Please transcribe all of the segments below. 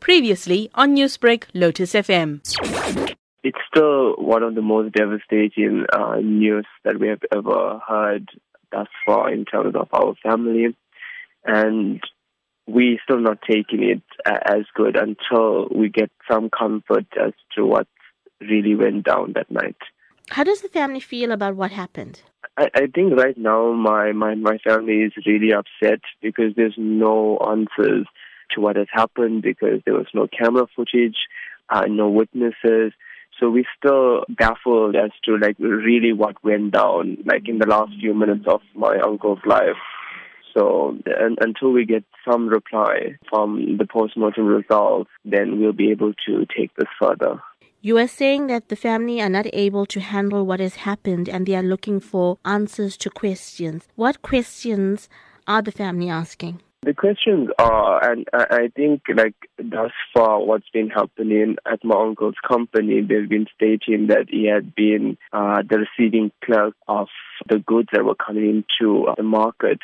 Previously on Newsbreak, Lotus FM. It's still one of the most devastating uh, news that we have ever heard thus far in terms of our family. And we're still not taking it uh, as good until we get some comfort as to what really went down that night. How does the family feel about what happened? I, I think right now my, my, my family is really upset because there's no answers to what has happened because there was no camera footage, uh, no witnesses. So we're still baffled as to like really what went down, like in the last few minutes of my uncle's life. So and, until we get some reply from the post-mortem results, then we'll be able to take this further. You are saying that the family are not able to handle what has happened and they are looking for answers to questions. What questions are the family asking? The questions are, and I think like thus far, what's been happening at my uncle's company, they've been stating that he had been uh, the receiving clerk of the goods that were coming into the market,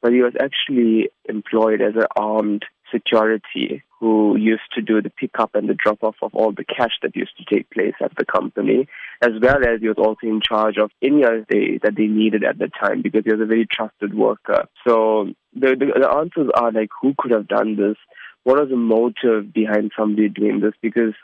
but he was actually employed as an armed security who used to do the pickup and the drop off of all the cash that used to take place at the company, as well as he was also in charge of any other day that they needed at the time because he was a very trusted worker. So the, the, the answers are like, who could have done this? What was the motive behind somebody doing this? Because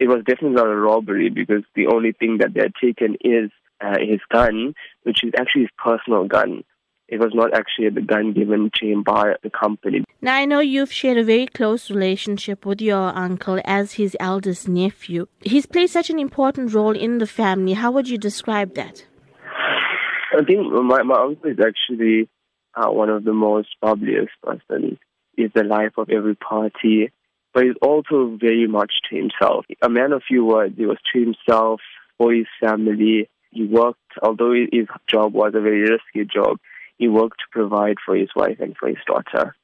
it was definitely not a robbery because the only thing that they had taken is uh, his gun, which is actually his personal gun. It was not actually the gun given to him by the company. Now, I know you've shared a very close relationship with your uncle as his eldest nephew. He's played such an important role in the family. How would you describe that? I think my, my uncle is actually uh, one of the most publicest person. He's the life of every party, but he's also very much to himself. A man of few words. He was to himself, for his family. He worked, although his job was a very risky job, he worked to provide for his wife and for his daughter.